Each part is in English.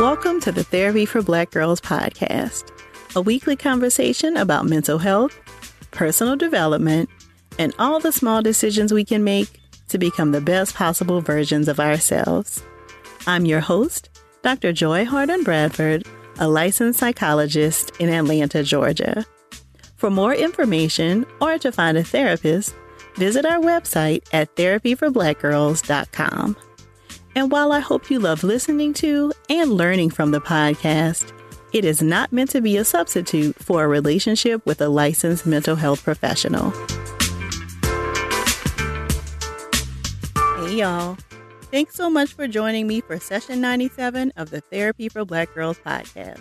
Welcome to the Therapy for Black Girls podcast, a weekly conversation about mental health, personal development, and all the small decisions we can make to become the best possible versions of ourselves. I'm your host, Dr. Joy Harden Bradford, a licensed psychologist in Atlanta, Georgia. For more information or to find a therapist, visit our website at therapyforblackgirls.com. And while I hope you love listening to and learning from the podcast, it is not meant to be a substitute for a relationship with a licensed mental health professional. Hey, y'all. Thanks so much for joining me for session 97 of the Therapy for Black Girls podcast.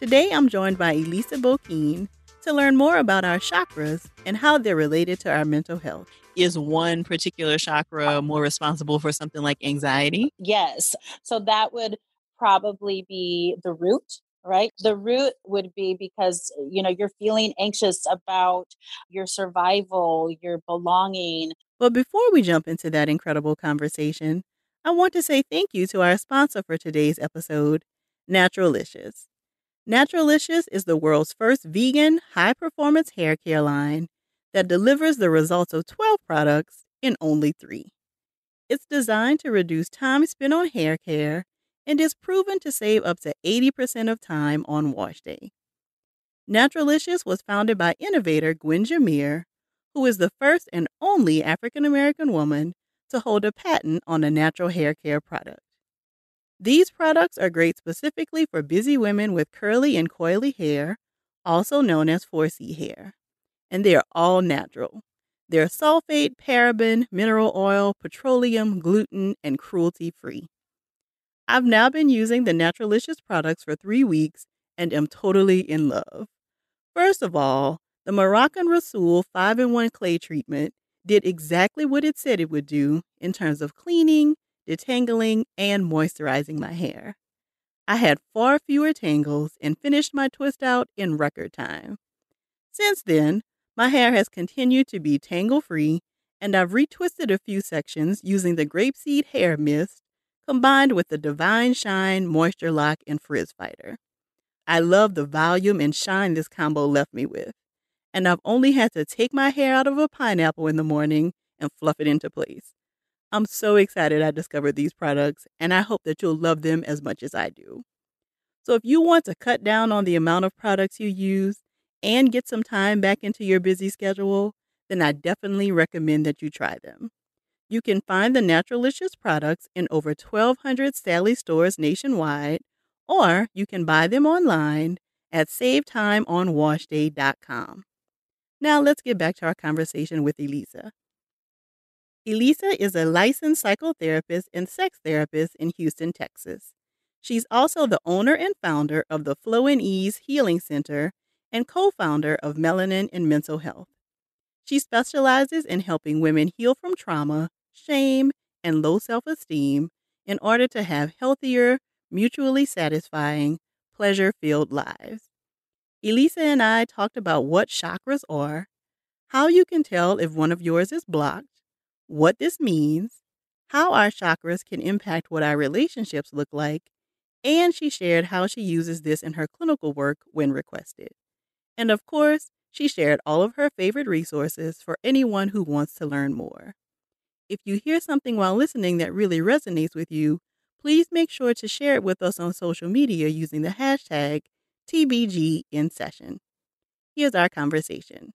Today, I'm joined by Elisa Bokeen to learn more about our chakras and how they're related to our mental health is one particular chakra more responsible for something like anxiety? Yes. So that would probably be the root right the root would be because you know you're feeling anxious about your survival your belonging but before we jump into that incredible conversation i want to say thank you to our sponsor for today's episode naturalicious naturalicious is the world's first vegan high performance hair care line that delivers the results of 12 products in only three. It's designed to reduce time spent on hair care and is proven to save up to 80% of time on wash day. Naturalicious was founded by innovator Gwen Jimmere, who is the first and only African American woman to hold a patent on a natural hair care product. These products are great specifically for busy women with curly and coily hair, also known as 4C hair and they are all natural. They're sulfate, paraben, mineral oil, petroleum, gluten, and cruelty free. I've now been using the Naturalicious products for three weeks and am totally in love. First of all, the Moroccan Rhassoul 5 in 1 clay treatment did exactly what it said it would do in terms of cleaning, detangling, and moisturizing my hair. I had far fewer tangles and finished my twist out in record time. Since then, my hair has continued to be tangle free, and I've retwisted a few sections using the grapeseed hair mist combined with the Divine Shine Moisture Lock and Frizz Fighter. I love the volume and shine this combo left me with, and I've only had to take my hair out of a pineapple in the morning and fluff it into place. I'm so excited I discovered these products, and I hope that you'll love them as much as I do. So, if you want to cut down on the amount of products you use and get some time back into your busy schedule, then I definitely recommend that you try them. You can find the Naturalicious products in over 1,200 Sally stores nationwide, or you can buy them online at savetimeonwashday.com. Now let's get back to our conversation with Elisa. Elisa is a licensed psychotherapist and sex therapist in Houston, Texas. She's also the owner and founder of the Flow and Ease Healing Center and co founder of Melanin and Mental Health. She specializes in helping women heal from trauma, shame, and low self esteem in order to have healthier, mutually satisfying, pleasure filled lives. Elisa and I talked about what chakras are, how you can tell if one of yours is blocked, what this means, how our chakras can impact what our relationships look like, and she shared how she uses this in her clinical work when requested. And of course, she shared all of her favorite resources for anyone who wants to learn more. If you hear something while listening that really resonates with you, please make sure to share it with us on social media using the hashtag TBGInSession. Here's our conversation.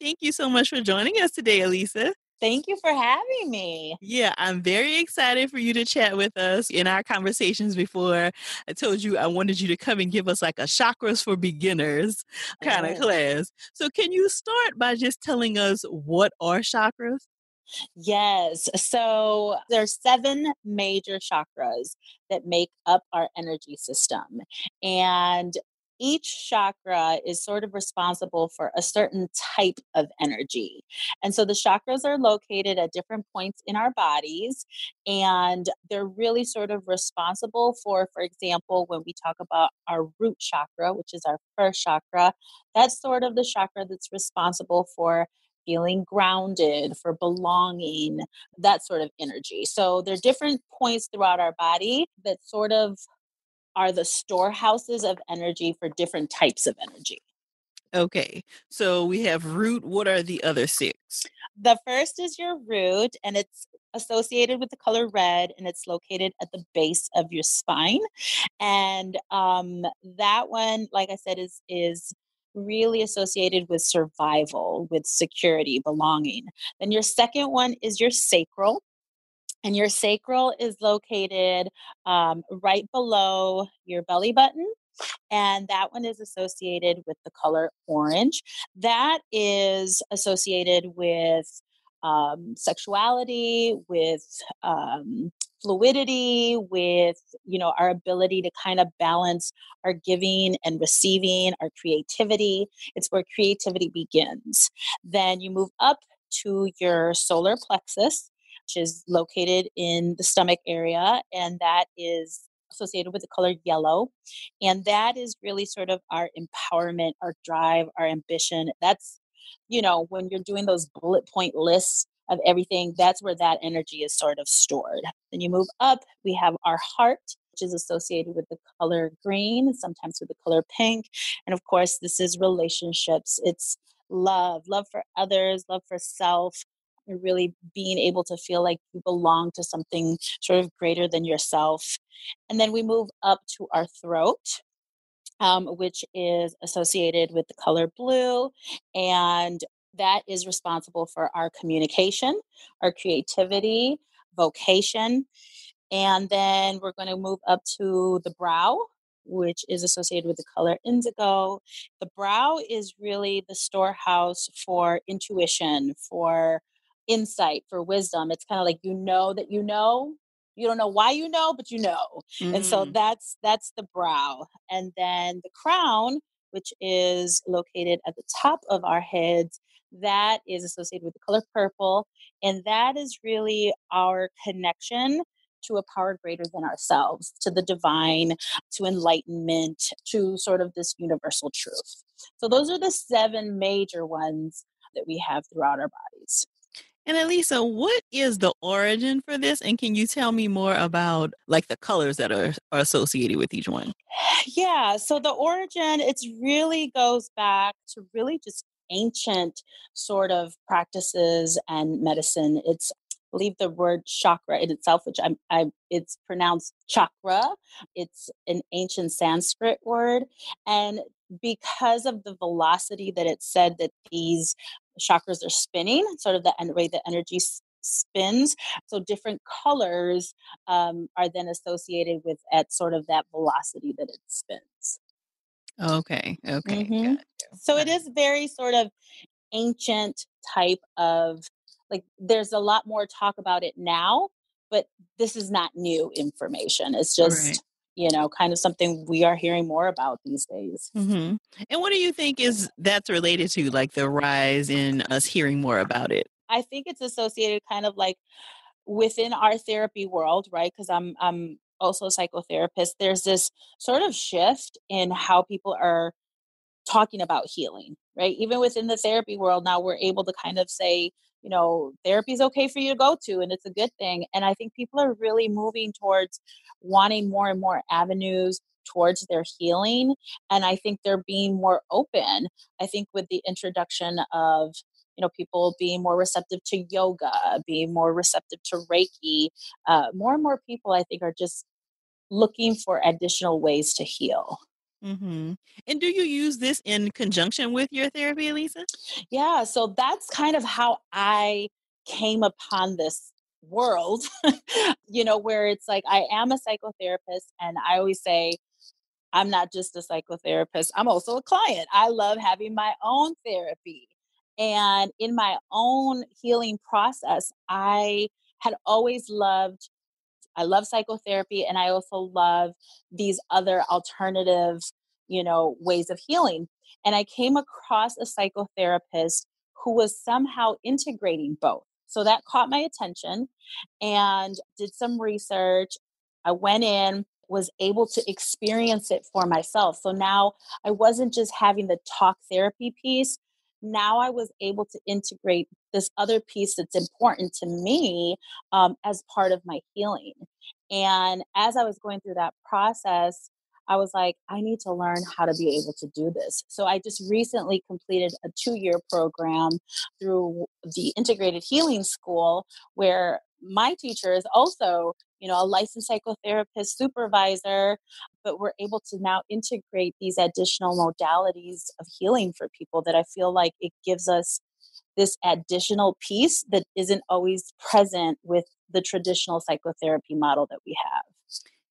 Thank you so much for joining us today, Elisa. Thank you for having me. Yeah, I'm very excited for you to chat with us. In our conversations before, I told you I wanted you to come and give us like a chakras for beginners kind of class. So, can you start by just telling us what are chakras? Yes. So there's seven major chakras that make up our energy system. And each chakra is sort of responsible for a certain type of energy. And so the chakras are located at different points in our bodies, and they're really sort of responsible for, for example, when we talk about our root chakra, which is our first chakra, that's sort of the chakra that's responsible for feeling grounded, for belonging, that sort of energy. So there are different points throughout our body that sort of are the storehouses of energy for different types of energy. Okay. So we have root. What are the other six? The first is your root, and it's associated with the color red, and it's located at the base of your spine. And um, that one, like I said, is is really associated with survival, with security, belonging. Then your second one is your sacral. And your sacral is located um, right below your belly button and that one is associated with the color orange. That is associated with um, sexuality, with um, fluidity, with you know our ability to kind of balance our giving and receiving, our creativity. It's where creativity begins. Then you move up to your solar plexus, is located in the stomach area, and that is associated with the color yellow. And that is really sort of our empowerment, our drive, our ambition. That's, you know, when you're doing those bullet point lists of everything, that's where that energy is sort of stored. Then you move up, we have our heart, which is associated with the color green, sometimes with the color pink. And of course, this is relationships. It's love, love for others, love for self, really being able to feel like you belong to something sort of greater than yourself. And then we move up to our throat, um, which is associated with the color blue. And that is responsible for our communication, our creativity, vocation. And then we're going to move up to the brow, which is associated with the color indigo. The brow is really the storehouse for intuition, for insight, for wisdom. It's kind of like you know that you know. You don't know why you know, but you know. Mm. And so mm. that's that's the brow. And then the crown, which is located at the top of our heads, that is associated with the color purple. And that is really our connection to a power greater than ourselves, to the divine, to enlightenment, to sort of this universal truth. So, those are the seven major ones that we have throughout our bodies. And Elisa, what is the origin for this? And can you tell me more about like the colors that are, are associated with each one? Yeah, so the origin, it really goes back to really just ancient sort of practices and medicine. It's believe the word chakra in itself, which I'm, I, it's pronounced chakra. It's an ancient Sanskrit word, and because of the velocity that it said that these chakras are spinning, sort of the way the energy spins. So different colors um, are then associated with at sort of that velocity that it spins. Okay. Okay. Mm-hmm. So it is very sort of ancient type of like there's a lot more talk about it now, but this is not new information. It's just right you know, kind of something we are hearing more about these days. Mm-hmm. And what do you think is that's related to, like the rise in us hearing more about it? I think it's associated kind of like within our therapy world, right? Because I'm I'm also a psychotherapist. There's this sort of shift in how people are talking about healing, right? Even within the therapy world now, we're able to kind of say, you know, therapy is okay for you to go to and it's a good thing. And I think people are really moving towards wanting more and more avenues towards their healing. And I think they're being more open. I think with the introduction of, you know, people being more receptive to yoga, being more receptive to Reiki, uh, more and more people I think are just looking for additional ways to heal. Mm-hmm. And do you use this in conjunction with your therapy, Elisa? Yeah, so that's kind of how I came upon this world, you know, where it's like I am a psychotherapist, and I always say, I'm not just a psychotherapist, I'm also a client. I love having my own therapy. And in my own healing process, I had always loved I love psychotherapy and I also love these other alternative, you know, ways of healing. And I came across a psychotherapist who was somehow integrating both. So that caught my attention and did some research. I went in, was able to experience it for myself. So now I wasn't just having the talk therapy piece, now I was able to integrate this other piece that's important to me um, as part of my healing. And as I was going through that process, I was like, I need to learn how to be able to do this. So I just recently completed a two year program through the Integrated Healing School where my teacher is also you know a licensed psychotherapist supervisor but we're able to now integrate these additional modalities of healing for people that i feel like it gives us this additional piece that isn't always present with the traditional psychotherapy model that we have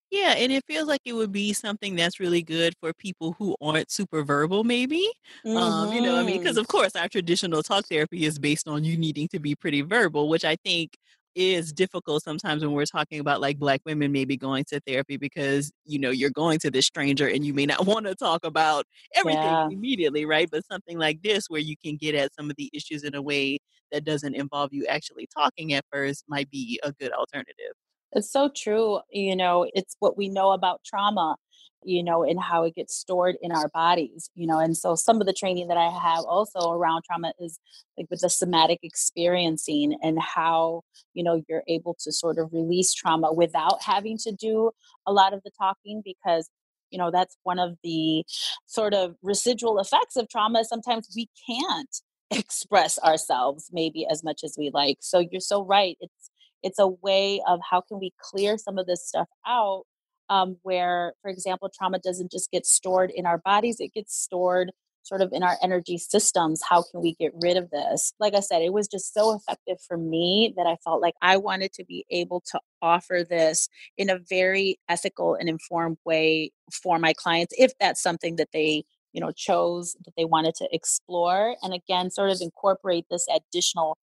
yeah, and it feels like it would be something that's really good for people who aren't super verbal, maybe. Um, you know, I mean, because hmm of course our traditional talk therapy is based on you needing to be pretty verbal, which I think is difficult sometimes when we're talking about like black women maybe going to therapy because you know you're going to this stranger and you may not want to talk about everything yeah immediately right but something like this where you can get at some of the issues in a way that doesn't involve you actually talking at first might be a good alternative It's so true. You know, it's what we know about trauma, you know, and how it gets stored in our bodies, you know. And so some of the training that I have also around trauma is like with the somatic experiencing and how, you know, you're able to sort of release trauma without having to do a lot of the talking because you know that's one of the sort of residual effects of trauma sometimes we can't express ourselves maybe as much as we like so you're so right it's it's a way of how can we clear some of this stuff out um, where for example trauma doesn't just get stored in our bodies it gets stored sort of in our energy systems. How can we get rid of this? Like i said it was just so effective for me that i felt like i wanted to be able to offer this in a very ethical and informed way for my clients if that's something that they you know chose that they wanted to explore and again sort of incorporate this additional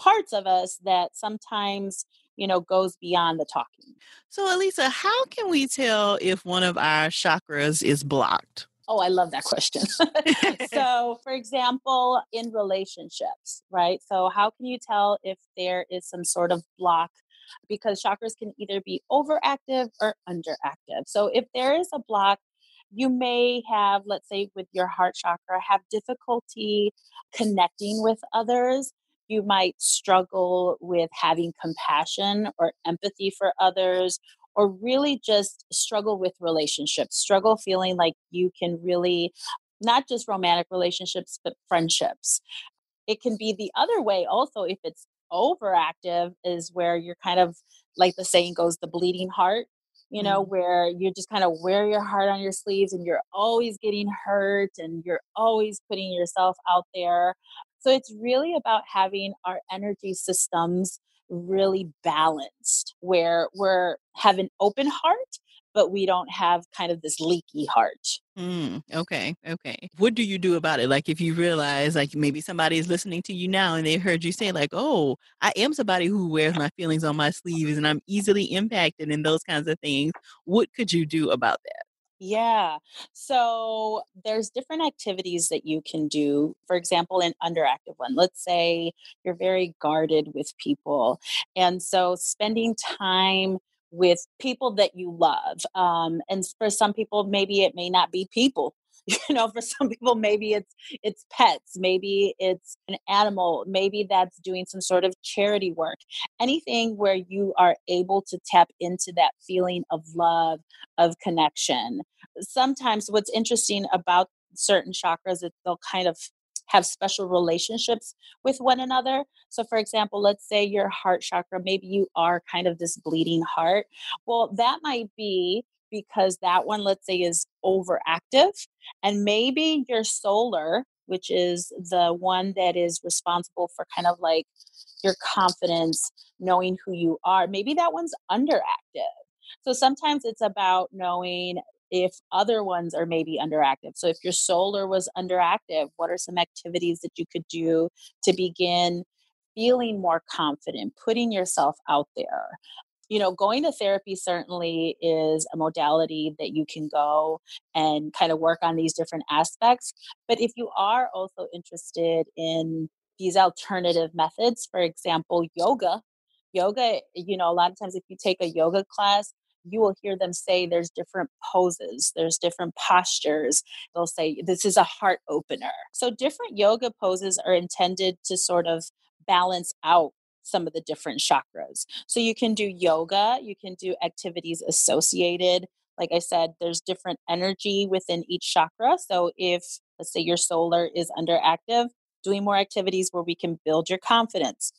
parts of us that sometimes you know goes beyond the talking. So elisa how can we tell if one of our chakras is blocked? Oh i love that question. So for example in relationships right? So how can you tell if there is some sort of block? Because chakras can either be overactive or underactive. So if there is a block you may have let's say with your heart chakra have difficulty connecting with others you might struggle with having compassion or empathy for others, or really just struggle with relationships, struggle feeling like you can really, not just romantic relationships, but friendships. It can be the other way also if it's overactive, is where you're kind of like the saying goes, the bleeding heart. You know, Mm. where you just kind of wear your heart on your sleeves and you're always getting hurt and you're always putting yourself out there so it's really about having our energy systems really balanced, where we're have an open heart, but we don't have kind of this leaky heart. Mm, okay, okay. What do you do about it? Like, if you realize, like, maybe somebody is listening to you now and they heard you say, like, oh, I am somebody who wears my feelings on my sleeves and I'm easily impacted and those kinds of things. What could you do about that? Yeah. So there's different activities that you can do. For example, an underactive one. Let's say you're very guarded with people. And so spending time with people that you love. Um, and for some people, maybe it may not be people. You know, for some people, maybe it's it's pets, maybe it's an animal, maybe that's doing some sort of charity work. Anything where you are able to tap into that feeling of love, of connection sometimes what's interesting about certain chakras is they'll kind of have special relationships with one another. So, for example, let's say your heart chakra, maybe you are kind of this bleeding heart. Well, that might be because that one, let's say, is overactive. And maybe your solar, which is the one that is responsible for kind of like your confidence, knowing who you are, maybe that one's underactive. So sometimes it's about knowing if other ones are maybe underactive. So if your solar was underactive, what are some activities that you could do to begin feeling more confident, putting yourself out there? You know, going to therapy certainly is a modality that you can go and kind of work on these different aspects. But if you are also interested in these alternative methods, for example, yoga, yoga, you know, a lot of times if you take a yoga class, you will hear them say there's different poses, there's different postures. They'll say this is a heart opener. So different yoga poses are intended to sort of balance out some of the different chakras. So you can do yoga, you can do activities associated Like I said, there's different energy within each chakra. So if, let's say, your solar is underactive, doing more activities where we can build your confidence,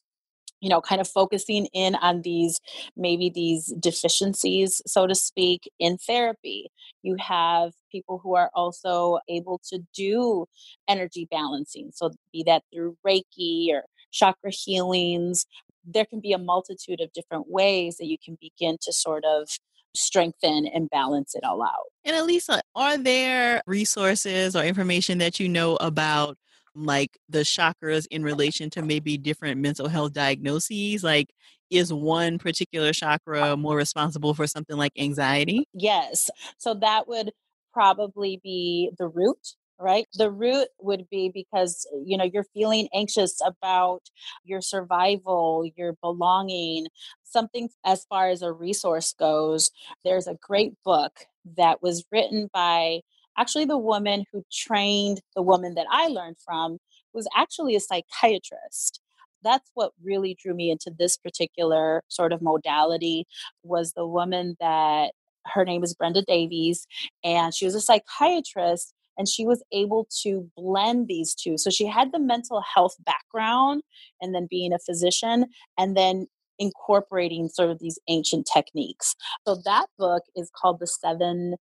you know, kind of focusing in on these maybe these deficiencies, so to speak, in therapy. You have people who are also able to do energy balancing. So, be that through Reiki or chakra healings. There can be a multitude of different ways that you can begin to sort of strengthen and balance it all out. And Elisa, are there resources or information that you know about like the chakras in relation to maybe different mental health diagnoses? Like, is one particular chakra more responsible for something like anxiety? Yes. So that would probably be the root right the root would be because uh, you know you're feeling anxious about your survival your belonging something as far as a resource goes there's a great book that was written by actually the woman who trained the woman that I learned from was actually a psychiatrist. That's what really drew me into this particular sort of modality was the woman that her name is Brenda Davies and she was a psychiatrist and she was able to blend these two. So she had the mental health background and then being a physician and then incorporating sort of these ancient techniques. So that book is called The Seven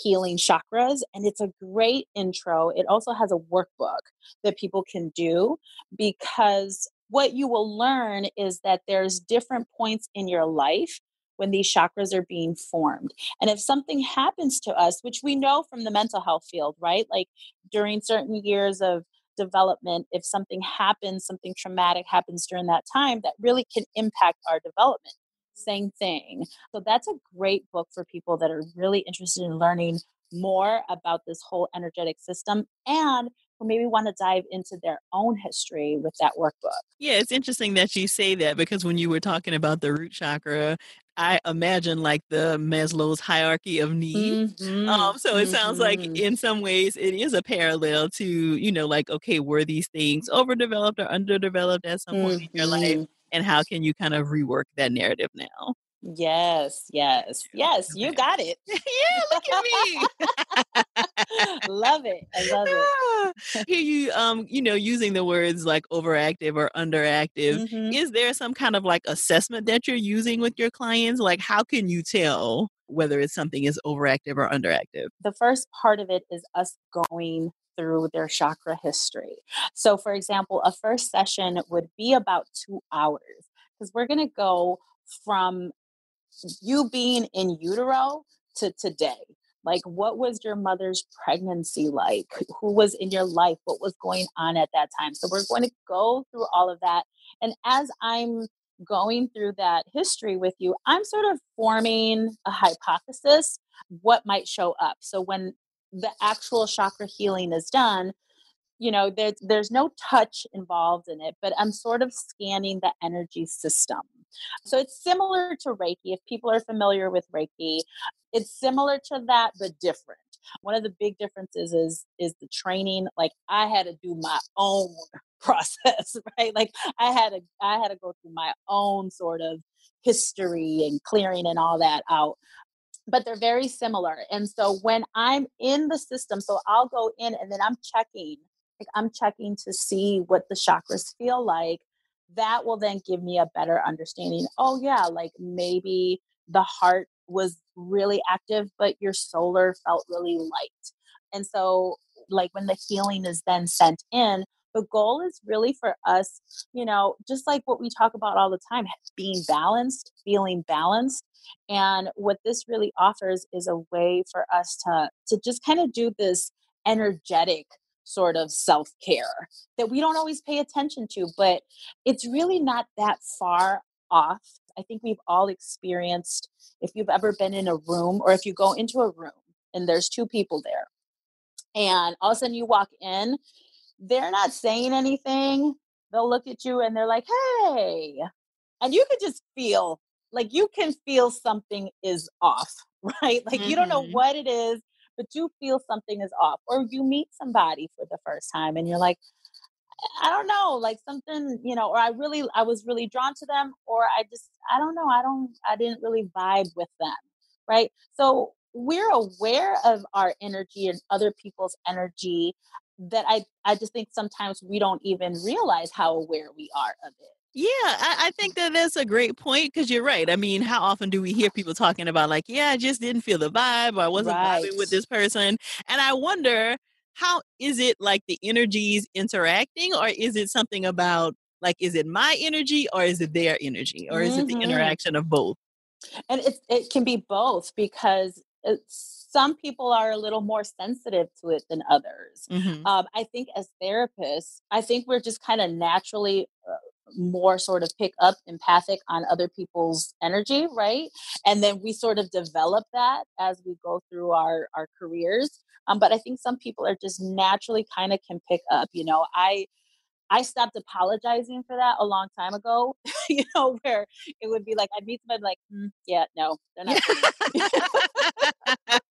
healing chakras and it's a great intro it also has a workbook that people can do because what you will learn is that there's different points in your life when these chakras are being formed and if something happens to us which we know from the mental health field right like during certain years of development if something happens something traumatic happens during that time that really can impact our development same thing. So that's a great book for people that are really interested in learning more about this whole energetic system and who maybe want to dive into their own history with that workbook. Yeah, it's interesting that you say that because when you were talking about the root chakra, I imagine like the Maslow's hierarchy of needs. Mm-hmm. Um, so it mm-hmm. sounds like mm-hmm. in some ways it is a parallel to, you know, like, okay, were these things overdeveloped or underdeveloped at some point mm-hmm. in your life? Mm-hmm and how can you kind of rework that narrative now? Yes, yes, yes, you got it. yeah, look at me. love it. I love it. Hear you um, you know, using the words like overactive or underactive. Mm-hmm. Is there some kind of like assessment that you're using with your clients? Like how can you tell whether it's something is overactive or underactive? The first part of it is us going through their chakra history. So, for example, a first session would be about two hours because we're going to go from you being in utero to today. Like, what was your mother's pregnancy like? Who was in your life? What was going on at that time? So, we're going to go through all of that. And as I'm going through that history with you, I'm sort of forming a hypothesis what might show up. So, when the actual chakra healing is done, you know, there's there's no touch involved in it, but I'm sort of scanning the energy system. So it's similar to Reiki. If people are familiar with Reiki, it's similar to that, but different. One of the big differences is is the training. Like I had to do my own process, right? Like I had to I had to go through my own sort of history and clearing and all that out but they're very similar. And so when I'm in the system, so I'll go in and then I'm checking, like I'm checking to see what the chakras feel like. That will then give me a better understanding. Oh, yeah, like maybe the heart was really active, but your solar felt really light. And so, like when the healing is then sent in, the goal is really for us, you know, just like what we talk about all the time being balanced, feeling balanced and what this really offers is a way for us to to just kind of do this energetic sort of self-care that we don't always pay attention to, but it's really not that far off. I think we've all experienced if you've ever been in a room or if you go into a room and there's two people there and all of a sudden you walk in, they're not saying anything. They'll look at you and they're like, hey. And you could just feel like you can feel something is off, right? Like mm-hmm. you don't know mm-hmm. what it is, but you feel something is off. Or you meet somebody for the first time and you're like, I don't know, like something, you know, or I really, I was really drawn to them, or I just, I don't know, I don't, I didn't really vibe with them, right? So we're aware of our energy and other people's energy that I, I just think sometimes we don't even realize how aware we are of it. Yeah, I, I think that that's a great point because you're right. I mean, how often do we hear people talking about like, yeah, I just didn't feel the vibe or I wasn't Right. vibing with this person? And I wonder, how is it like the energies interacting or is it something about like, is it my energy or is it their energy or is it the Mhm. interaction of both? And it's it can be both because some people are a little more sensitive to it than others. Mhm. Um, I think as therapists, I think we're just kind of naturally uh, more sort of pick up empathic on other people's energy, right? And then we sort of develop that as we go through our our careers. Um, but I think some people are just naturally kind of can pick up. You know, I I stopped apologizing for that a long time ago. you know, where it would be like I'd meet somebody like, "Mm, yeah, no, they're not.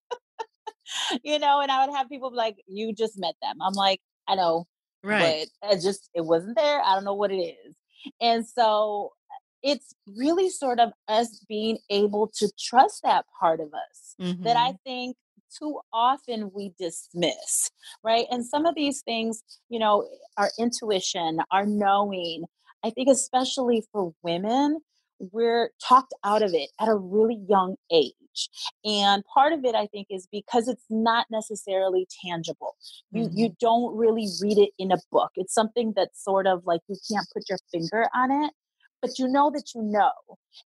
you know, and I would have people be like, "You just met them." I'm like, I know, right. but it just it wasn't there. I don't know what it is. And so it's really sort of us being able to trust that part of us that I Mhm. think too often we dismiss, right? And some of these things, you know, our intuition, our knowing, I think especially for women, we're talked out of it at a really young age. And part of it I think is because it's not necessarily tangible you you Mhm. don't really read it in a book it's something that's sort of like you can't put your finger on it but you know that you know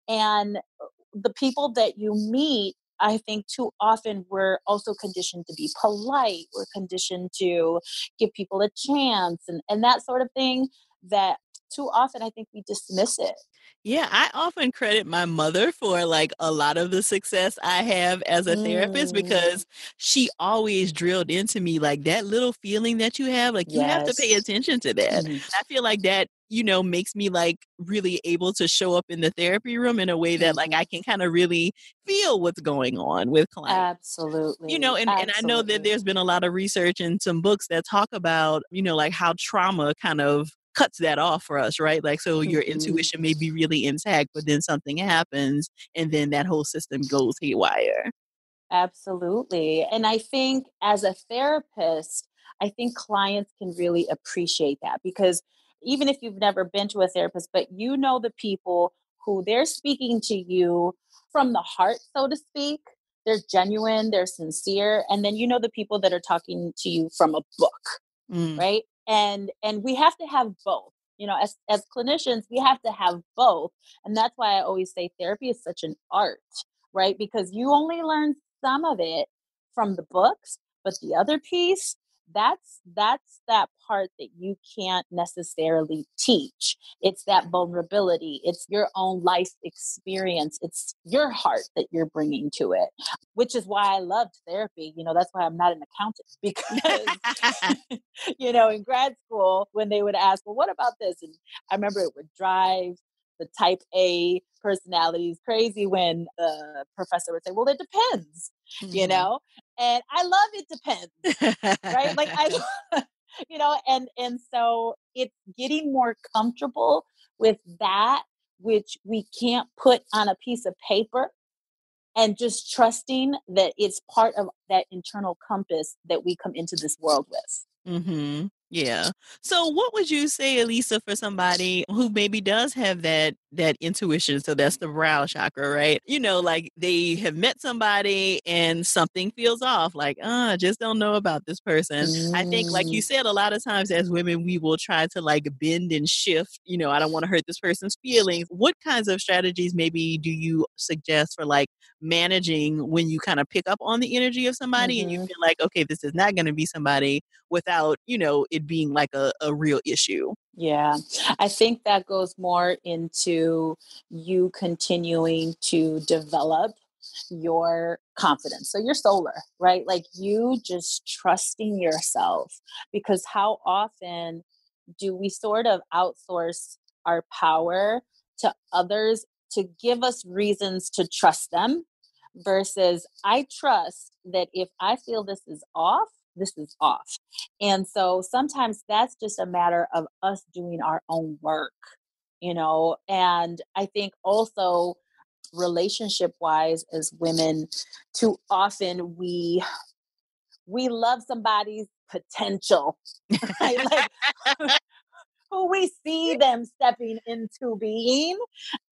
and uh, the people that you meet i think too often we're also conditioned to be polite we're conditioned to give people a chance and and that sort of thing that too often i think we dismiss it Yeah, I often credit my mother for like a lot of the success I have as a therapist mm, because she always drilled into me like that little feeling that you have, like you have to pay attention to that. Mhm, I feel like that, you know, makes me like really able to show up in the therapy room in a way that like mhm. I can kind of really feel what's going on with clients. Absolutely. You know, absolutely and and I know that there's been a lot of research and some books that talk about, you know, like how trauma kind of cuts that off for us, right? Like so your Mhm. intuition may be really intact, but then something happens and then that whole system goes haywire. Absolutely. And I think as a therapist, I think clients can really appreciate that because even if you've never been to a therapist, but you know the people who they're speaking to you from the heart, so to speak, they're genuine, they're sincere. And then you know the people that are talking to you from a book Mm, right and and we have to have both you know as as clinicians we have to have both and that's why i always say therapy is such an art right? Because you only learn some of it from the books but the other piece that's that's that part that you can't necessarily teach it's that vulnerability it's your own life experience it's your heart that you're bringing to it which is why i loved therapy you know that's why i'm not an accountant because you know, in grad school when they would ask, well, what about this? And I remember it would drive the type A personalities crazy when the professor would say, well, it depends, you mhm. know? And I love it depends, right? Like I, you know, and, and so it's getting more comfortable with that, which we can't put on a piece of paper and just trusting that it's part of that internal compass that we come into this world with. Mhm. Yeah. So what would you say, Elisa, for somebody who maybe does have that that intuition? So that's the brow chakra, right? You know, like they have met somebody and something feels off, like, I just don't know about this person. I think, like you Mm. said, a lot of times as women, we will try to like bend and shift. You know, I don't want to hurt this person's feelings. What kinds of strategies maybe do you suggest for like managing when you kind of pick up on the energy of somebody and you Mhm. feel like, okay, this is not going to be somebody without, you know, it being like a, a real issue. Yeah, I think that goes more into you continuing to develop your confidence. So, your solar, right? Like you just trusting yourself. Because how often do we sort of outsource our power to others to give us reasons to trust them versus I trust that if I feel this is off, this is off. And so sometimes that's just a matter of us doing our own work, you know. And I think also relationship wise as women too often we we love somebody's potential right? like who we see them stepping into being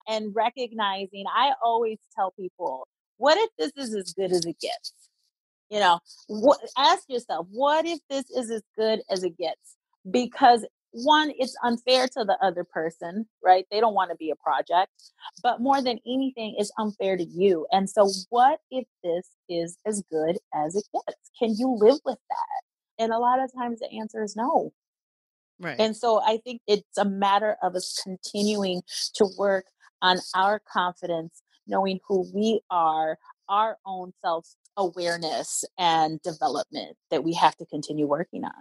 and recognizing i always tell people what if this is as good as it gets you know what ask yourself what if this is as good as it gets? Because one it's unfair to the other person right? They don't want to be a project but more than anything it's unfair to you and so what if this is as good as it gets? Can you live with that? And a lot of times the answer is no. Right. and so i think it's a matter of us continuing to work on our confidence knowing who we are our own self awareness and development that we have to continue working on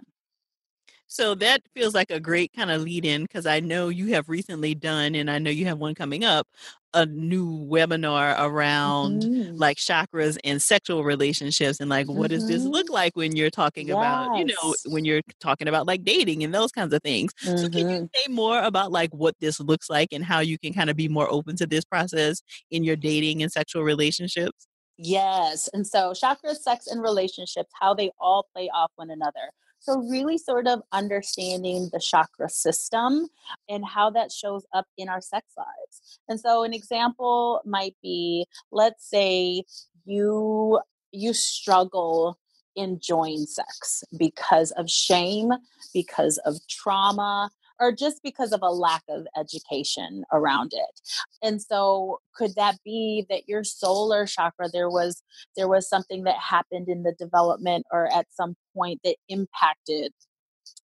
So that feels like a great kind of lead in because I know you have recently done, and I know you have one coming up, a new webinar around Mhm. like chakras and sexual relationships and like what does this look Mhm. like when you're talking about, you know, when you're talking about like dating and those kinds of things. So can you Mhm. say more about like what this looks like and how you can kind of be more open to this process in your dating and sexual relationships? Yes. And so chakras, sex, and relationships, how they all play off one another. So, really sort of understanding the chakra system and how that shows up in our sex lives. And so, an example might be let's say you you struggle enjoying sex because of shame, because of trauma, or just because of a lack of education around it. And so could that be that your solar chakra there was there was something that happened in the development or at some point that impacted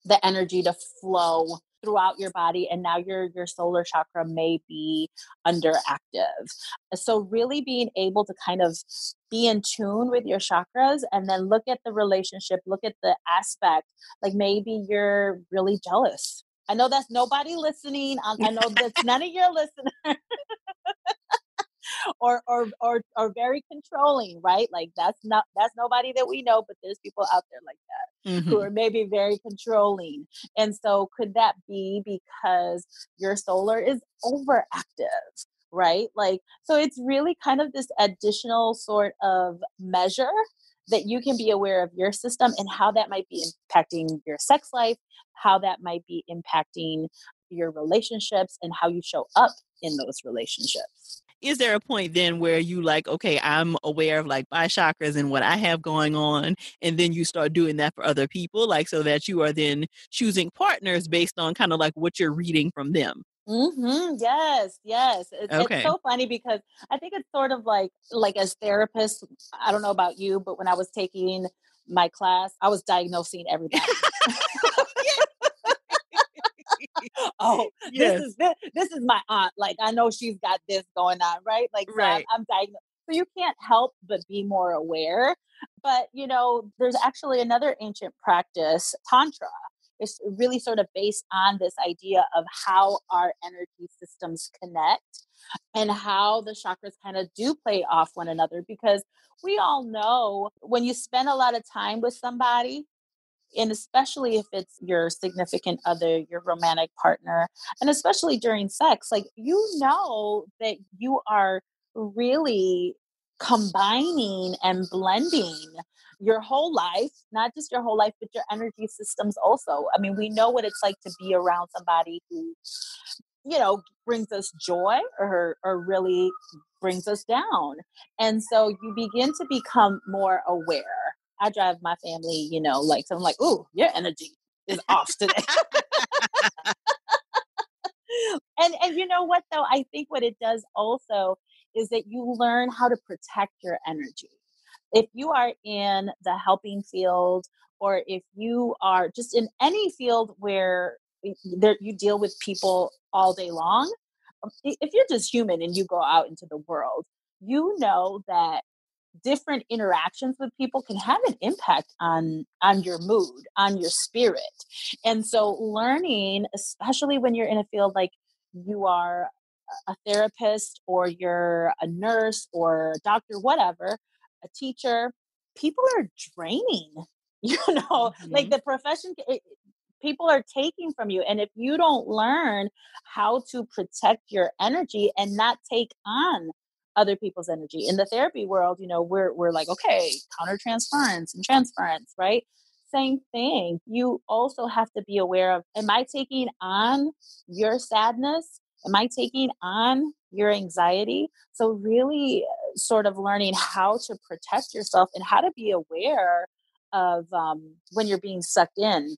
the energy to flow throughout your body and now your your solar chakra may be underactive so really being able to kind of be in tune with your chakras and then look at the relationship look at the aspect like maybe you're really jealous i know that's nobody listening um, i know that's none of your listeners or or or or very controlling, right? Like that's not that's nobody that we know, but there's people out there like that who Mhm. are maybe very controlling. And so could that be because your solar is overactive? Right? Like so it's really kind of this additional sort of measure that you can be aware of your system and how that might be impacting your sex life, how that might be impacting your relationships and how you show up in those relationships. is there a point then where you like okay i'm aware of like my chakras and what i have going on and then you start doing that for other people like so that you are then choosing partners based on kind of like what you're reading from them hmm Yes, yes. It's okay so funny because I think it's sort of like like as therapists. I don't know about you, but when I was taking my class, I was diagnosing everybody. oh, yes this is this, this is my aunt. Like I know she's got this going on, right? Like so I'm, right I'm diagnosed. So you can't help but be more aware. But you know, there's actually another ancient practice, tantra. It's really sort of based on this idea of how our energy systems connect and how the chakras kind of do play off one another because we all know when you spend a lot of time with somebody and especially if it's your significant other, your romantic partner, and especially during sex, like you know that you are really combining and blending your whole life, not just your whole life, but your energy systems also. I mean, we know what it's like to be around somebody who, you know, brings us joy or or really brings us down. And so you begin to become more aware. I drive my family, you know, like so I'm like, ooh, your energy is off today. and and you know what though? I think what it does also is that you learn how to protect your energy. If you are in the helping field or if you are just in any field where you deal with people all day long, um, if you're just human and you go out into the world, you know that different interactions with people can have an impact on on your mood on your spirit. And so learning especially when you're in a field like you are a therapist or you're a nurse or a doctor whatever a teacher people are draining you know like Mhm. the profession it, people are taking from you and if you don't learn how to protect your energy and not take on other people's energy. In the therapy world, you know, we're we're like, okay, countertransference and transference, right? Same thing. You also have to be aware of am I taking on your sadness? Am I taking on your anxiety? So really sort of learning how to protect yourself and how to be aware of um, when you're being sucked in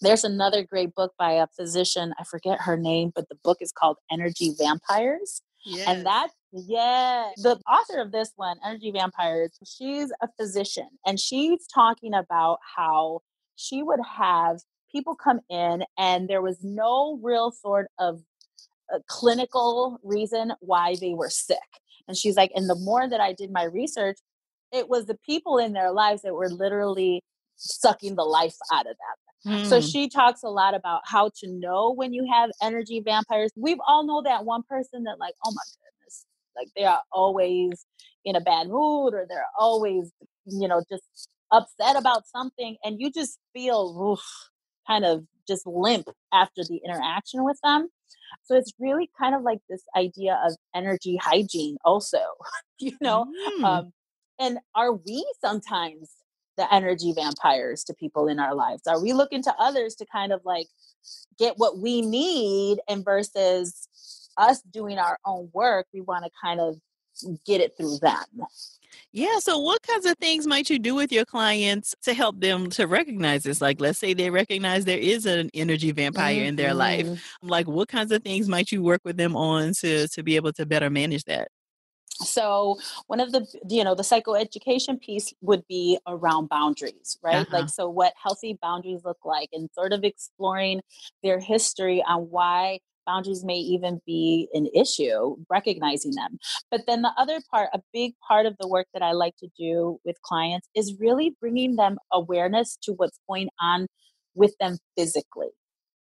there's another great book by a physician i forget her name but the book is called energy vampires yes. and that yeah the author of this one energy vampires she's a physician and she's talking about how she would have people come in and there was no real sort of uh, clinical reason why they were sick and she's like and the more that i did my research it was the people in their lives that were literally sucking the life out of them so hmm. she talks a lot about how to know when you have energy vampires. We've all know that one person that like, oh my goodness, like they are always in a bad mood or they're always, you know, just upset about something and you just feel oof, kind of just limp after the interaction with them. So it's really kind of like this idea of energy hygiene also, you know. Mm. Um, and are we sometimes the energy vampires to people in our lives? Are we looking to others to kind of like get what we need and versus us doing our own work, we want to kind of get it through them. Yeah. So, what kinds of things might you do with your clients to help them to recognize this? Like, let's say they recognize there is an energy vampire mm-hmm. in their life. Mm-hmm. Like, what kinds of things might you work with them on to to be able to better manage that? so one of the you know the psychoeducation piece would be around boundaries right uh-huh. like so what healthy boundaries look like and sort of exploring their history on why boundaries may even be an issue recognizing them but then the other part a big part of the work that i like to do with clients is really bringing them awareness to what's going on with them physically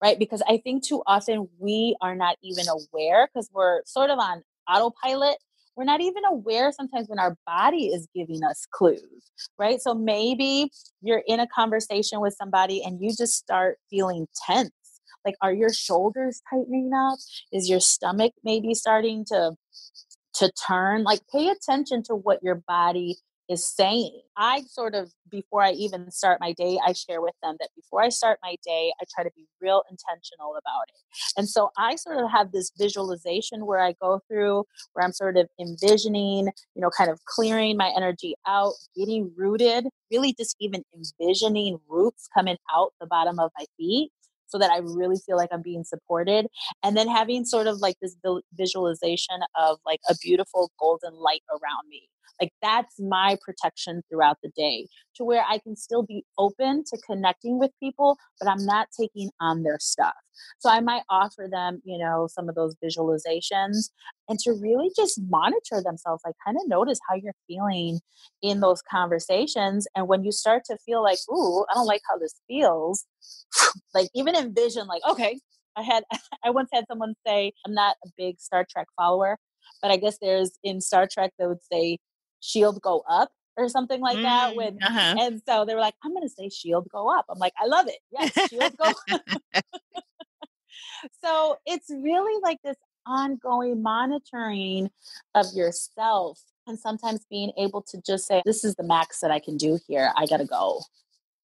right because i think too often we are not even aware because we're sort of on autopilot we're not even aware sometimes when our body is giving us clues, right? So maybe you're in a conversation with somebody and you just start feeling tense. Like, are your shoulders tightening up? Is your stomach maybe starting to to turn? Like, pay attention to what your body is saying. I sort of, before I even start my day, I share with them that before I start my day, I try to be real intentional about it. And so I sort of have this visualization where I go through, where I'm sort of envisioning, you know, kind of clearing my energy out, getting rooted, really just even envisioning roots coming out the bottom of my feet so that I really feel like I'm being supported. And then having sort of like this visualization of like a beautiful golden light around me. Like that's my protection throughout the day to where I can still be open to connecting with people, but I'm not taking on their stuff. So I might offer them, you know, some of those visualizations and to really just monitor themselves, like kind of notice how you're feeling in those conversations. And when you start to feel like, ooh, I don't like how this feels, like even envision, like, okay, I had, I once had someone say, I'm not a big Star Trek follower, but I guess there's in Star Trek, they would say, shield go up or something like mm, that when uh-huh. and so they were like i'm gonna say shield go up i'm like i love it yes shield go so it's really like this ongoing monitoring of yourself and sometimes being able to just say this is the max that i can do here i gotta go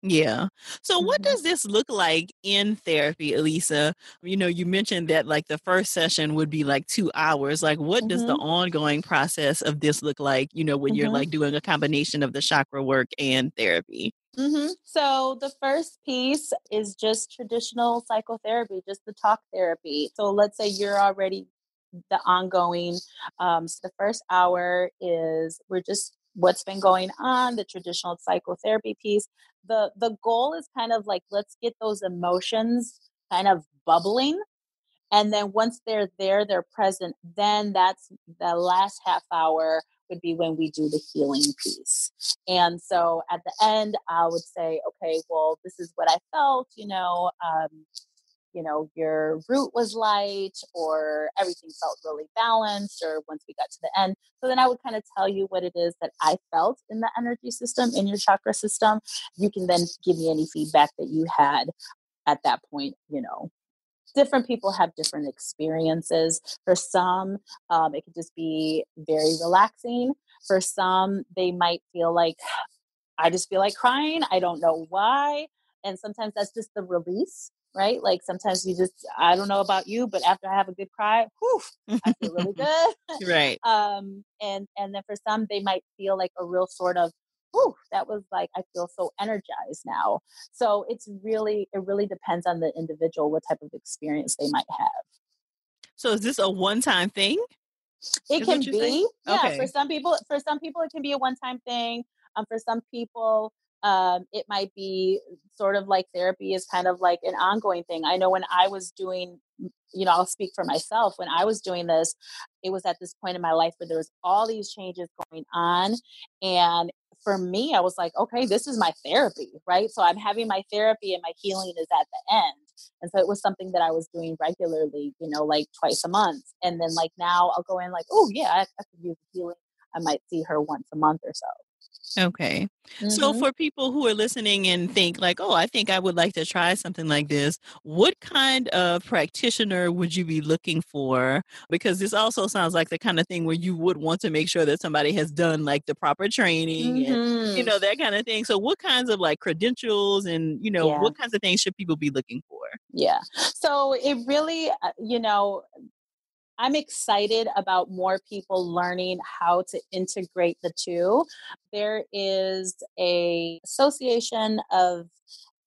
yeah. So what mm-hmm. does this look like in therapy, Elisa? You know, you mentioned that like the first session would be like 2 hours. Like what mm-hmm. does the mm-hmm. ongoing process of this look like, you know, when mm-hmm. you're like doing a combination of the chakra work and therapy? Mm-hmm. So the first piece is just traditional psychotherapy, just the talk therapy. So let's say you're already the ongoing. Um, so the first hour is we're just what's been going on, the traditional psychotherapy piece. The the goal is kind of like let's get those emotions kind of bubbling. And then once they're there, they're present, then that's the last half hour would be when we do the healing piece. And so at the end, I would say, okay, well, this is what I felt, you know, um, you know your root was light or everything felt really balanced or once we got to the end. So then i would kind of tell you what it is that i felt in the energy system in your chakra system. You can then give me any feedback that you had at that point you know different people have different experiences. For some, um, it could just be very relaxing. For some, they might feel like, I just feel like crying. I don't know why. And sometimes that's just the release right? Like sometimes you just, I don't know about you, but after I have a good cry, whew, I feel really good. right. Um, and and then for some, they might feel like a real sort of, whew, that was like I feel so energized now. So it's really, it really depends on the individual what type of experience they might have. So is this a one-time thing? It can be, yeah. Okay. For some people, for some people, it can be a one-time thing. Um, for some people, um, it might be sort of like therapy is kind of like an ongoing thing. I know when I was doing, you know, I'll speak for myself. When I was doing this, it was at this point in my life where there was all these changes going on. And for me, I was like, okay, this is my therapy, right? So I'm having my therapy and my healing is at the end. And so it was something that I was doing regularly, you know, like twice a month. And then like now I'll go in like, oh yeah, I, I could use healing. I might see her once a month or so. Okay. So hmm for people who are listening and think like, "Oh, I think I would like to try something like this," what kind of practitioner would you be looking for? Because this also sounds like the kind of thing where you would want to make sure that somebody has done like the proper training and you hmm know that kind of thing. So what kinds of like credentials and you know Yeah. what kinds of things should people be looking for? Yeah. So it really, uh, you know, I'm excited about more people learning how to integrate the two. There is a association of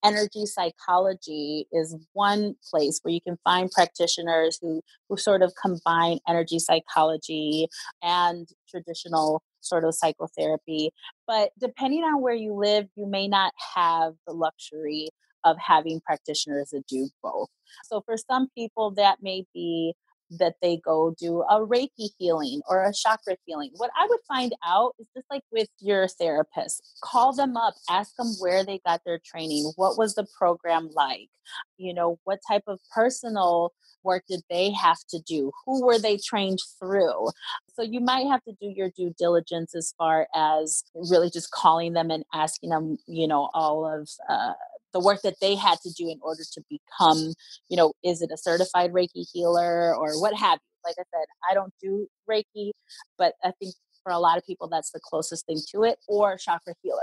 energy psychology is one place where you can find practitioners who who sort of combine energy psychology and traditional sort of psychotherapy but depending on where you live you may not have the luxury of having practitioners that do both so for some people that may be that they go do a Reiki healing or a chakra healing. What I would find out is just like with your therapist, call them up, ask them where they got their training, what was the program like, you know, what type of personal work did they have to do, who were they trained through. So you might have to do your due diligence as far as really just calling them and asking them, you know, all of uh, the work that they had to do in order to become you know, is it a certified Reiki healer or what have you? Like I said, I don't do Reiki, but I think for a lot of people, that's the closest thing to it, or chakra healers.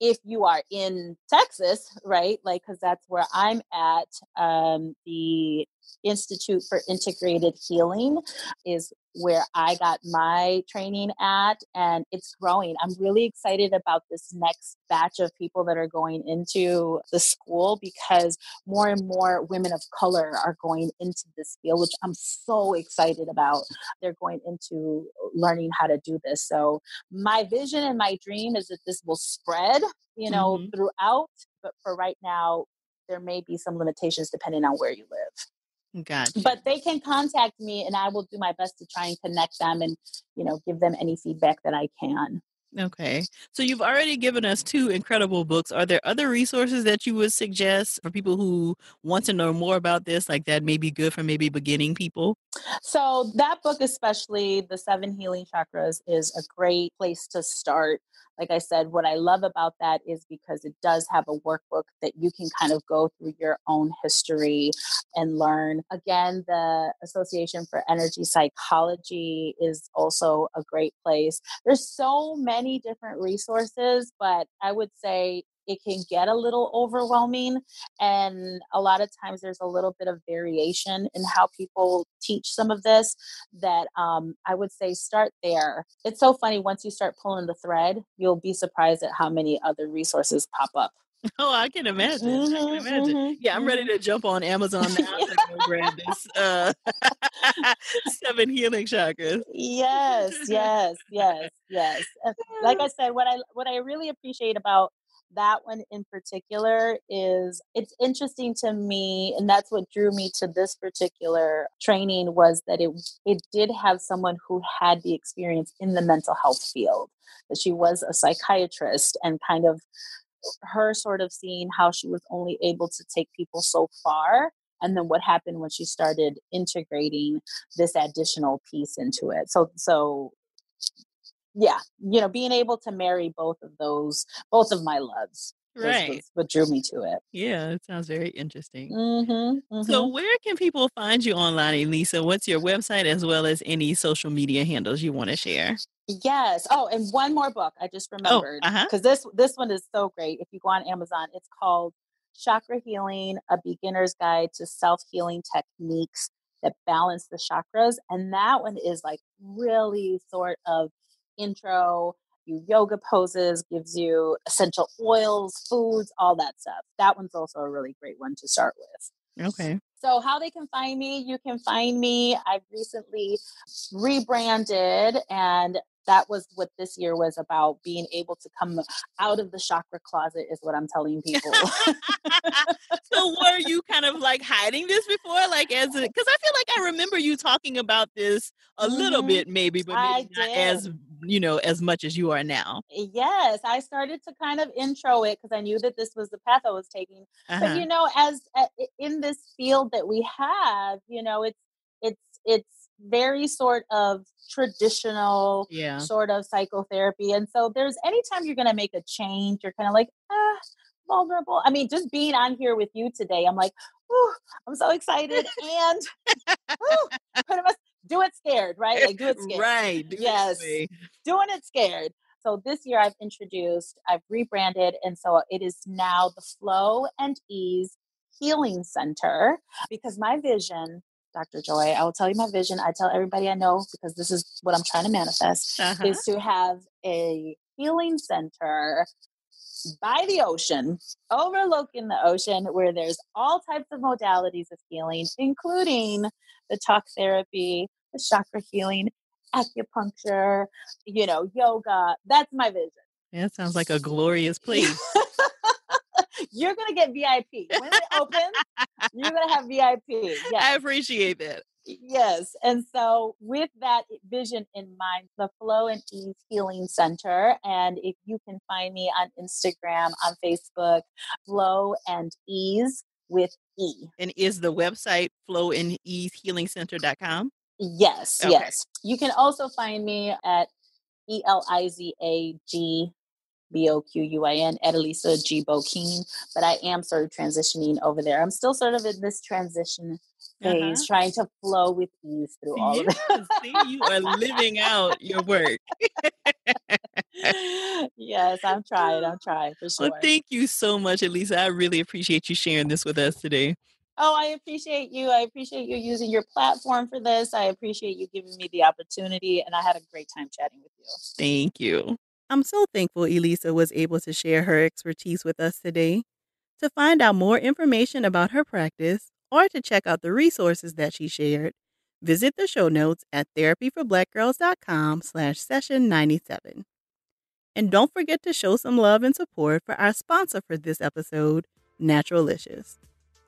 If you are in Texas, right, like, because that's where I'm at, um, the Institute for Integrated Healing is where I got my training at, and it's growing. I'm really excited about this next batch of people that are going into the school because more and more women of color are going into this field, which I'm so excited about. They're going into learning how to do this. So, my vision and my dream is that this will spread, you know, hmm throughout. But for right now, there may be some limitations depending on where you live Gotcha. but they can contact me and I will do my best to try and connect them and you know give them any feedback that I can. Okay. So you've already given us two incredible books. Are there other resources that you would suggest for people who want to know more about this, like that may be good for maybe beginning people? So that book especially the 7 healing chakras is a great place to start. Like I said, what I love about that is because it does have a workbook that you can kind of go through your own history and learn. Again, the Association for Energy Psychology is also a great place there's so many different resources, but I would say it can get a little overwhelming. And a lot of times there's a little bit of variation in how people teach some of this that um, I would say start there. It's so funny, once you start pulling the thread, you'll be surprised at how many other resources pop up. Oh, I can imagine. I can hmm imagine. hmm Yeah, I'm ready hmm to jump on Amazon now go grab this uh seven healing chakras. Yes, yes, yes, yes. Like I said, what I what I really appreciate about that one in particular is it's interesting to me, and that's what drew me to this particular training was that it it did have someone who had the experience in the mental health field. That she was a psychiatrist and kind of her sort of seeing how she was only able to take people so far and then what happened when she started integrating this additional piece into it so so yeah you know being able to marry both of those both of my loves right. What drew me to it. Yeah, it sounds very interesting. Mm-hmm, mm-hmm. So, where can people find you online, Elisa? What's your website as well as any social media handles you want to share? Yes. Oh, and one more book I just Oh, remembered uh-huh. because this this one is so great. If you go on Amazon, it's called Chakra Healing: A Beginner's Guide to Self Healing Techniques that Balance the Chakras, and that one is like really sort of intro. You yoga poses, gives you essential oils, foods, all that stuff. That one's also a really great one to start with. Okay. So, how they can find me, you can find me. I've recently rebranded, and that was what this year was about being able to come out of the chakra closet, is what I'm telling people. so were you kind of like hiding this before like as because i feel like i remember you talking about this a little Mhm. bit maybe but I maybe not as you know as much as you are now yes, I started to kind of intro it because I knew that this was the path I was taking. uh-huh. but you know as uh, in this field that we have you know it's it's it's very sort of traditional yeah sort of psychotherapy and so there's anytime you're going to make a change you're kind of like ah vulnerable i mean just being on here with you today i'm like Whew, i'm so excited and I must do it scared right like do it scared right do Yes. doing it scared. So this year I've introduced, I've rebranded, and so it is now the Flow and Ease Healing Center because my vision, Dr. Joy, I will tell you my vision. I tell everybody I know because this is what I'm trying to manifest Uh-huh. is to have a healing center by the ocean, overlooking the ocean, where there's all types of modalities of healing, including the talk therapy, the chakra healing, acupuncture, you know, yoga. That's my vision. that sounds like a glorious place You're gonna get VIP when it opens. You're gonna have VIP. Yes. i appreciate that Yes. And so, with that vision in mind, the Flow and Ease Healing Center. And if you can find me on Instagram, on Facebook, Flow and Ease with E. and is the website flowandeasehealingcenter.com Yes. Okay. Yes. You can also find me at E L I Z A G B O Q U I N, Edelisa G Boquin. But I am sort of transitioning over there. I'm still sort of in this transition phase, uh-huh. trying to flow with ease through all of it. See you are living out your work yes, I'm trying. I'm trying for sure. well thank you so much elisa i really appreciate you sharing this with us today oh, I appreciate you. I appreciate you using your platform for this. I appreciate you giving me the opportunity, and I had a great time chatting with you. Thank you. I'm so thankful Elisa was able to share her expertise with us today. To find out more information about her practice or to check out the resources that she shared, visit the show notes at therapyforblackgirls.com slash session 97. And don't forget to show some love and support for our sponsor for this episode, Naturalicious.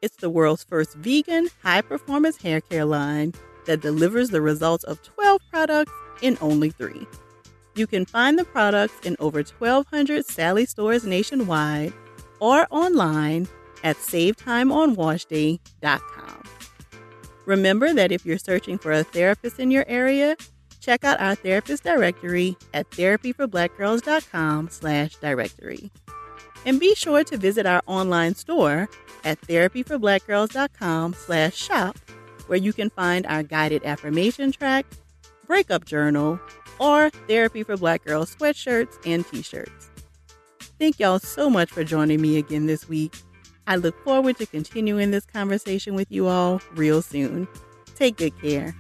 It's the world's first vegan, high performance hair care line that delivers the results of 12 products in only three. You can find the products in over 1,200 Sally stores nationwide or online at SaveTimeOnWashDay.com. Remember that if you're searching for a therapist in your area, check out our therapist directory at therapyforblackgirls.com slash directory. And be sure to visit our online store at therapyforblackgirls.com slash shop, where you can find our guided affirmation track, breakup journal, or Therapy for Black Girls sweatshirts and t-shirts. Thank y'all so much for joining me again this week. I look forward to continuing this conversation with you all real soon. Take good care.